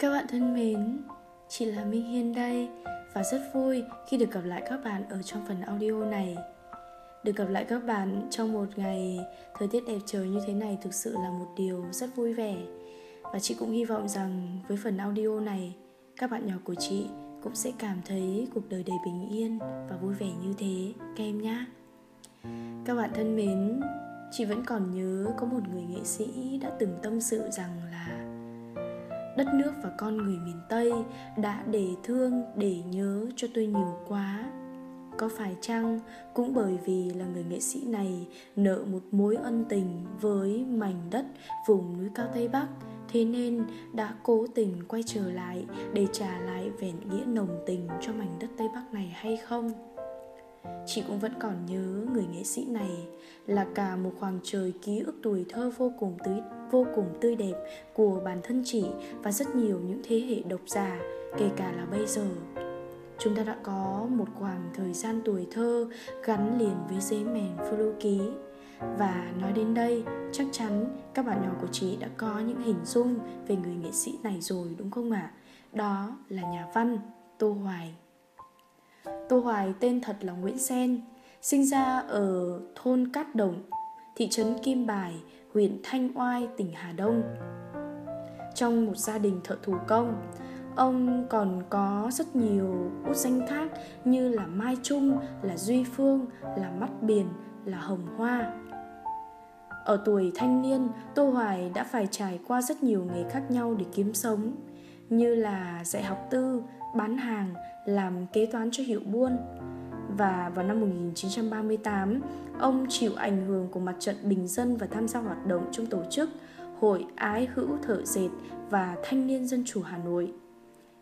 Các bạn thân mến, chị là Minh Hiên đây và rất vui khi được gặp lại các bạn ở trong phần audio này. Được gặp lại các bạn trong một ngày thời tiết đẹp trời như thế này thực sự là một điều rất vui vẻ. Và chị cũng hy vọng rằng với phần audio này, các bạn nhỏ của chị cũng sẽ cảm thấy cuộc đời đầy bình yên và vui vẻ như thế các em nhé. Các bạn thân mến, chị vẫn còn nhớ có một người nghệ sĩ đã từng tâm sự rằng là đất nước và con người miền tây đã để thương, để nhớ cho tôi nhiều quá. Có phải chăng cũng bởi vì là người nghệ sĩ này nợ một mối ân tình với mảnh đất vùng núi cao tây bắc, thế nên đã cố tình quay trở lại để trả lại vẻ nghĩa nồng tình cho mảnh đất tây bắc này hay không? Chị cũng vẫn còn nhớ người nghệ sĩ này là cả một khoảng trời ký ức tuổi thơ vô cùng tươi vô cùng tươi đẹp của bản thân chị và rất nhiều những thế hệ độc giả, kể cả là bây giờ. Chúng ta đã có một khoảng thời gian tuổi thơ gắn liền với giấy mèn phiêu lưu ký. Và nói đến đây, chắc chắn các bạn nhỏ của chị đã có những hình dung về người nghệ sĩ này rồi, đúng không ạ? À? đó là nhà văn tô hoài. Tô hoài tên thật là nguyễn sen sinh ra ở thôn cát đồng thị trấn kim bài huyện thanh oai, tỉnh hà đông. Trong một gia đình thợ thủ công, ông còn có rất nhiều út danh khác như là mai trung, là duy phương, là mắt biển, là hồng hoa. Ở tuổi thanh niên, tô hoài đã phải trải qua rất nhiều nghề khác nhau để kiếm sống, như là dạy học tư, bán hàng, làm kế toán cho hiệu buôn và vào năm 1938, ông chịu ảnh hưởng của mặt trận bình dân và tham gia hoạt động trong tổ chức Hội Ái Hữu Thợ Dệt và Thanh niên Dân chủ Hà Nội.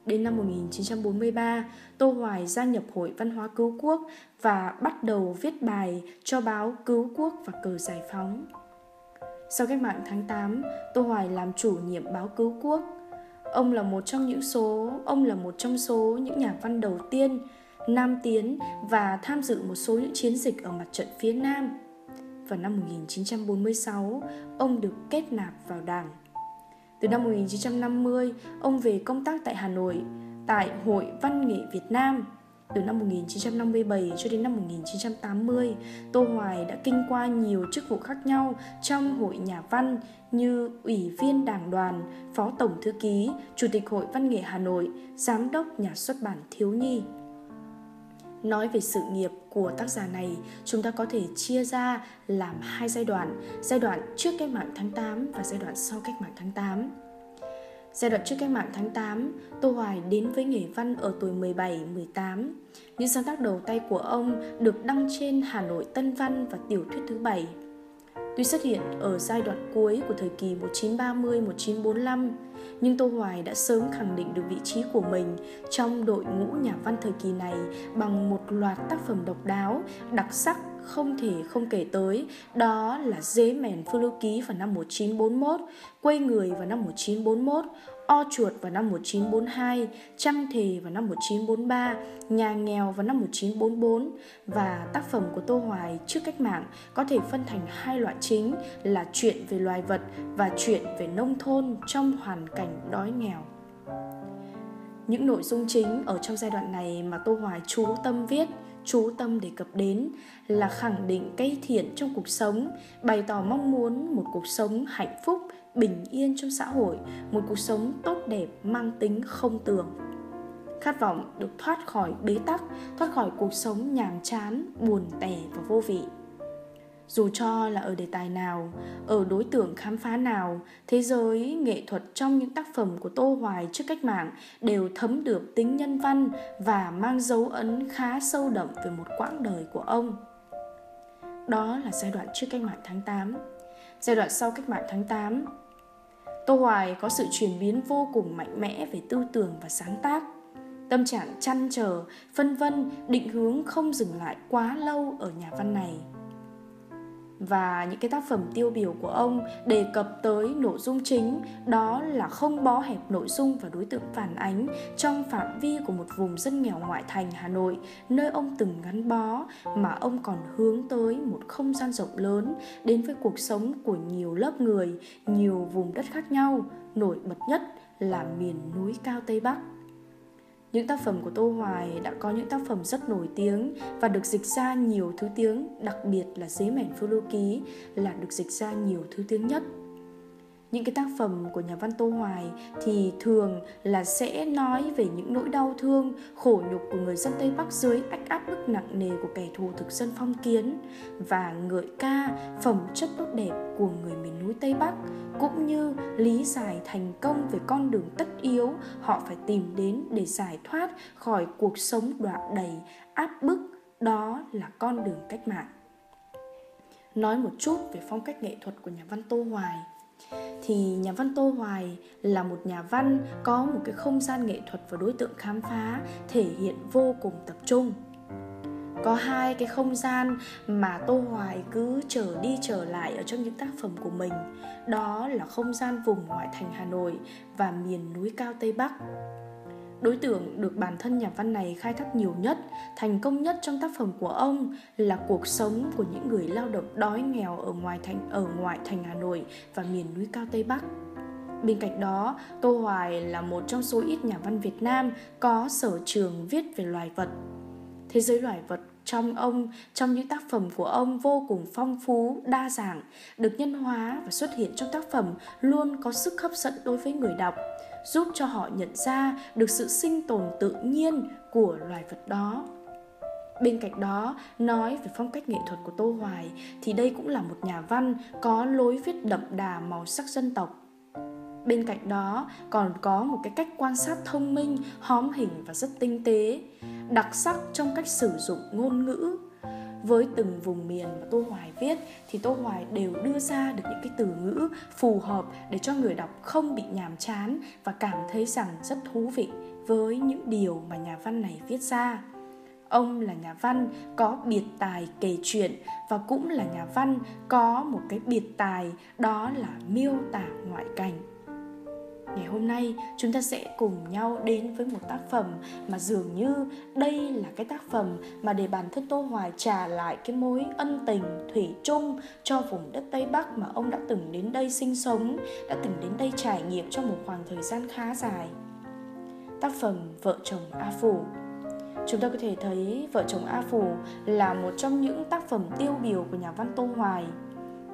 Đến năm 1943, Tô Hoài gia nhập Hội Văn hóa Cứu Quốc và bắt đầu viết bài cho báo Cứu Quốc và Cờ Giải Phóng. Sau cách mạng tháng 8, Tô Hoài làm chủ nhiệm báo Cứu Quốc. Ông là một trong những số, ông là một trong số những nhà văn đầu tiên Nam tiến và tham dự một số những chiến dịch ở mặt trận phía Nam. Vào năm 1946, ông được kết nạp vào Đảng. Từ năm 1950, ông về công tác tại Hà Nội, tại Hội Văn nghệ Việt Nam. Từ năm 1957 cho đến năm 1980, Tô Hoài đã kinh qua nhiều chức vụ khác nhau trong Hội Nhà văn như Ủy viên Đảng đoàn, Phó Tổng Thư ký, Chủ tịch Hội Văn nghệ Hà Nội, Giám đốc Nhà xuất bản Thiếu Nhi. Nói về sự nghiệp của tác giả này, chúng ta có thể chia ra làm hai giai đoạn, giai đoạn trước cách mạng tháng 8 và giai đoạn sau cách mạng tháng 8. Giai đoạn trước cách mạng tháng 8, Tô Hoài đến với nghề văn ở tuổi 17-18. Những sáng tác đầu tay của ông được đăng trên Hà Nội Tân Văn và Tiểu thuyết thứ bảy. Tuy xuất hiện ở giai đoạn cuối của thời kỳ 1930-1945, nhưng Tô Hoài đã sớm khẳng định được vị trí của mình trong đội ngũ nhà văn thời kỳ này bằng một loạt tác phẩm độc đáo, đặc sắc không thể không kể tới. Đó là Dế mèn phương lưu ký vào năm 1941, quây người vào năm 1941, O chuột vào năm 1942, Trăng thề vào năm 1943, Nhà nghèo vào năm 1944 và tác phẩm của Tô Hoài trước cách mạng có thể phân thành hai loại chính là chuyện về loài vật và chuyện về nông thôn trong hoàn cảnh đói nghèo. Những nội dung chính ở trong giai đoạn này mà Tô Hoài chú tâm viết chú tâm đề cập đến là khẳng định cây thiện trong cuộc sống, bày tỏ mong muốn một cuộc sống hạnh phúc, bình yên trong xã hội, một cuộc sống tốt đẹp mang tính không tưởng. Khát vọng được thoát khỏi bế tắc, thoát khỏi cuộc sống nhàm chán, buồn tẻ và vô vị dù cho là ở đề tài nào, ở đối tượng khám phá nào, thế giới, nghệ thuật trong những tác phẩm của tô hoài trước cách mạng đều thấm được tính nhân văn và mang dấu ấn khá sâu đậm về một quãng đời của ông. Đó là giai đoạn trước cách mạng tháng 8 giai đoạn sau cách mạng tháng 8 Tô Hoài có sự chuyển biến vô cùng mạnh mẽ về tư tưởng và sáng tác. Tâm trạng chăn trở, phân vân, định hướng không dừng lại quá lâu ở nhà văn này và những cái tác phẩm tiêu biểu của ông đề cập tới nội dung chính đó là không bó hẹp nội dung và đối tượng phản ánh trong phạm vi của một vùng dân nghèo ngoại thành Hà Nội nơi ông từng gắn bó mà ông còn hướng tới một không gian rộng lớn đến với cuộc sống của nhiều lớp người, nhiều vùng đất khác nhau, nổi bật nhất là miền núi cao Tây Bắc. Những tác phẩm của Tô Hoài đã có những tác phẩm rất nổi tiếng và được dịch ra nhiều thứ tiếng, đặc biệt là Dế mảnh phiêu lưu ký là được dịch ra nhiều thứ tiếng nhất những cái tác phẩm của nhà văn Tô Hoài thì thường là sẽ nói về những nỗi đau thương, khổ nhục của người dân Tây Bắc dưới ách áp bức nặng nề của kẻ thù thực dân phong kiến và ngợi ca phẩm chất tốt đẹp của người miền núi Tây Bắc cũng như lý giải thành công về con đường tất yếu họ phải tìm đến để giải thoát khỏi cuộc sống đọa đầy áp bức đó là con đường cách mạng. Nói một chút về phong cách nghệ thuật của nhà văn Tô Hoài thì nhà văn Tô Hoài là một nhà văn có một cái không gian nghệ thuật và đối tượng khám phá thể hiện vô cùng tập trung. Có hai cái không gian mà tô hoài cứ trở đi trở lại ở trong những tác phẩm của mình. Đó là không gian vùng ngoại thành hà nội và miền núi cao tây bắc. Đối tượng được bản thân nhà văn này khai thác nhiều nhất, thành công nhất trong tác phẩm của ông là cuộc sống của những người lao động đói nghèo ở ngoài thành ở ngoại thành Hà Nội và miền núi cao Tây Bắc. Bên cạnh đó, Tô Hoài là một trong số ít nhà văn Việt Nam có sở trường viết về loài vật. Thế giới loài vật trong ông, trong những tác phẩm của ông vô cùng phong phú, đa dạng, được nhân hóa và xuất hiện trong tác phẩm luôn có sức hấp dẫn đối với người đọc giúp cho họ nhận ra được sự sinh tồn tự nhiên của loài vật đó. Bên cạnh đó, nói về phong cách nghệ thuật của tô hoài thì đây cũng là một nhà văn có lối viết đậm đà màu sắc dân tộc. Bên cạnh đó, còn có một cái cách quan sát thông minh, hóm hình và rất tinh tế, đặc sắc trong cách sử dụng ngôn ngữ với từng vùng miền mà Tô Hoài viết thì Tô Hoài đều đưa ra được những cái từ ngữ phù hợp để cho người đọc không bị nhàm chán và cảm thấy rằng rất thú vị với những điều mà nhà văn này viết ra. Ông là nhà văn có biệt tài kể chuyện và cũng là nhà văn có một cái biệt tài, đó là miêu tả ngoại cảnh. Ngày hôm nay chúng ta sẽ cùng nhau đến với một tác phẩm mà dường như đây là cái tác phẩm mà để bản thân Tô Hoài trả lại cái mối ân tình thủy chung cho vùng đất Tây Bắc mà ông đã từng đến đây sinh sống, đã từng đến đây trải nghiệm trong một khoảng thời gian khá dài. Tác phẩm Vợ chồng A Phủ Chúng ta có thể thấy Vợ chồng A Phủ là một trong những tác phẩm tiêu biểu của nhà văn Tô Hoài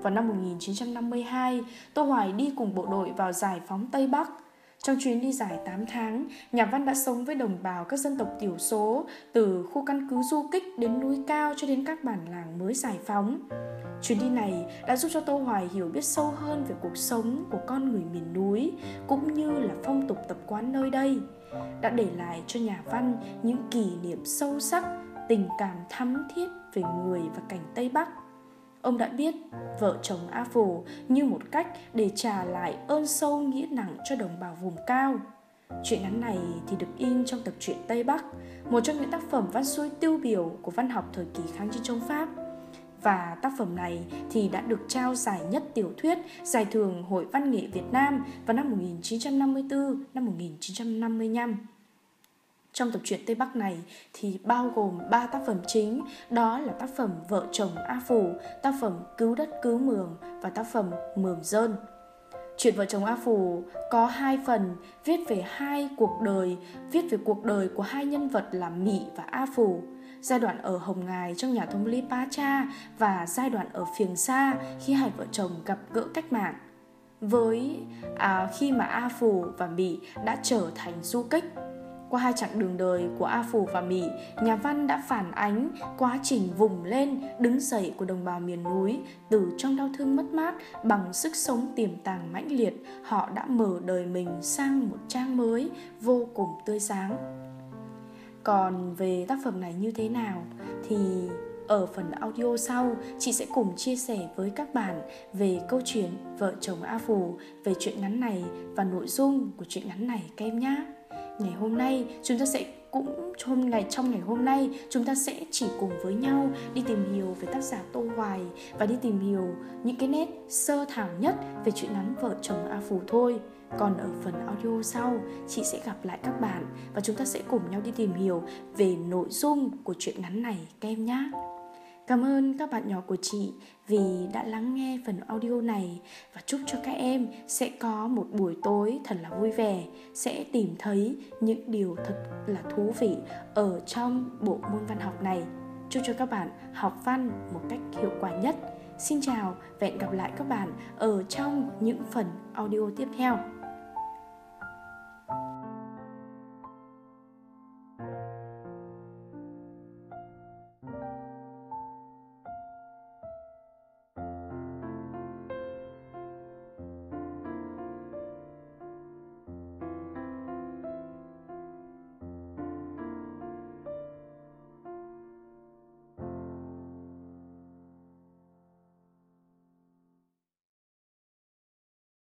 vào năm 1952, Tô Hoài đi cùng bộ đội vào giải phóng Tây Bắc. Trong chuyến đi dài 8 tháng, nhà văn đã sống với đồng bào các dân tộc thiểu số từ khu căn cứ du kích đến núi cao cho đến các bản làng mới giải phóng. Chuyến đi này đã giúp cho Tô Hoài hiểu biết sâu hơn về cuộc sống của con người miền núi cũng như là phong tục tập quán nơi đây, đã để lại cho nhà văn những kỷ niệm sâu sắc, tình cảm thắm thiết về người và cảnh Tây Bắc Ông đã biết vợ chồng A Phù như một cách để trả lại ơn sâu nghĩa nặng cho đồng bào vùng cao. Chuyện ngắn này thì được in trong tập truyện Tây Bắc, một trong những tác phẩm văn xuôi tiêu biểu của văn học thời kỳ kháng chiến chống Pháp. Và tác phẩm này thì đã được trao giải nhất tiểu thuyết Giải thưởng Hội Văn nghệ Việt Nam vào năm 1954, năm 1955. Trong tập truyện Tây Bắc này thì bao gồm 3 tác phẩm chính, đó là tác phẩm Vợ chồng A Phủ, tác phẩm Cứu đất cứu mường và tác phẩm Mường Dơn. Chuyện Vợ chồng A Phủ có hai phần viết về hai cuộc đời, viết về cuộc đời của hai nhân vật là Mị và A Phủ. Giai đoạn ở Hồng Ngài trong nhà thống lý Pa Cha và giai đoạn ở phiền Sa khi hai vợ chồng gặp gỡ cách mạng. Với à, khi mà A Phủ và Mị đã trở thành du kích qua hai chặng đường đời của A Phủ và Mỹ, nhà văn đã phản ánh quá trình vùng lên, đứng dậy của đồng bào miền núi từ trong đau thương mất mát bằng sức sống tiềm tàng mãnh liệt, họ đã mở đời mình sang một trang mới vô cùng tươi sáng. Còn về tác phẩm này như thế nào thì ở phần audio sau, chị sẽ cùng chia sẻ với các bạn về câu chuyện vợ chồng A Phù, về chuyện ngắn này và nội dung của chuyện ngắn này các em nhé ngày hôm nay chúng ta sẽ cũng hôm ngày trong ngày hôm nay chúng ta sẽ chỉ cùng với nhau đi tìm hiểu về tác giả Tô Hoài và đi tìm hiểu những cái nét sơ thảo nhất về chuyện ngắn vợ chồng A Phù thôi. Còn ở phần audio sau, chị sẽ gặp lại các bạn và chúng ta sẽ cùng nhau đi tìm hiểu về nội dung của chuyện ngắn này các em nhé. Cảm ơn các bạn nhỏ của chị vì đã lắng nghe phần audio này và chúc cho các em sẽ có một buổi tối thật là vui vẻ, sẽ tìm thấy những điều thật là thú vị ở trong bộ môn văn học này. Chúc cho các bạn học văn một cách hiệu quả nhất. Xin chào và hẹn gặp lại các bạn ở trong những phần audio tiếp theo.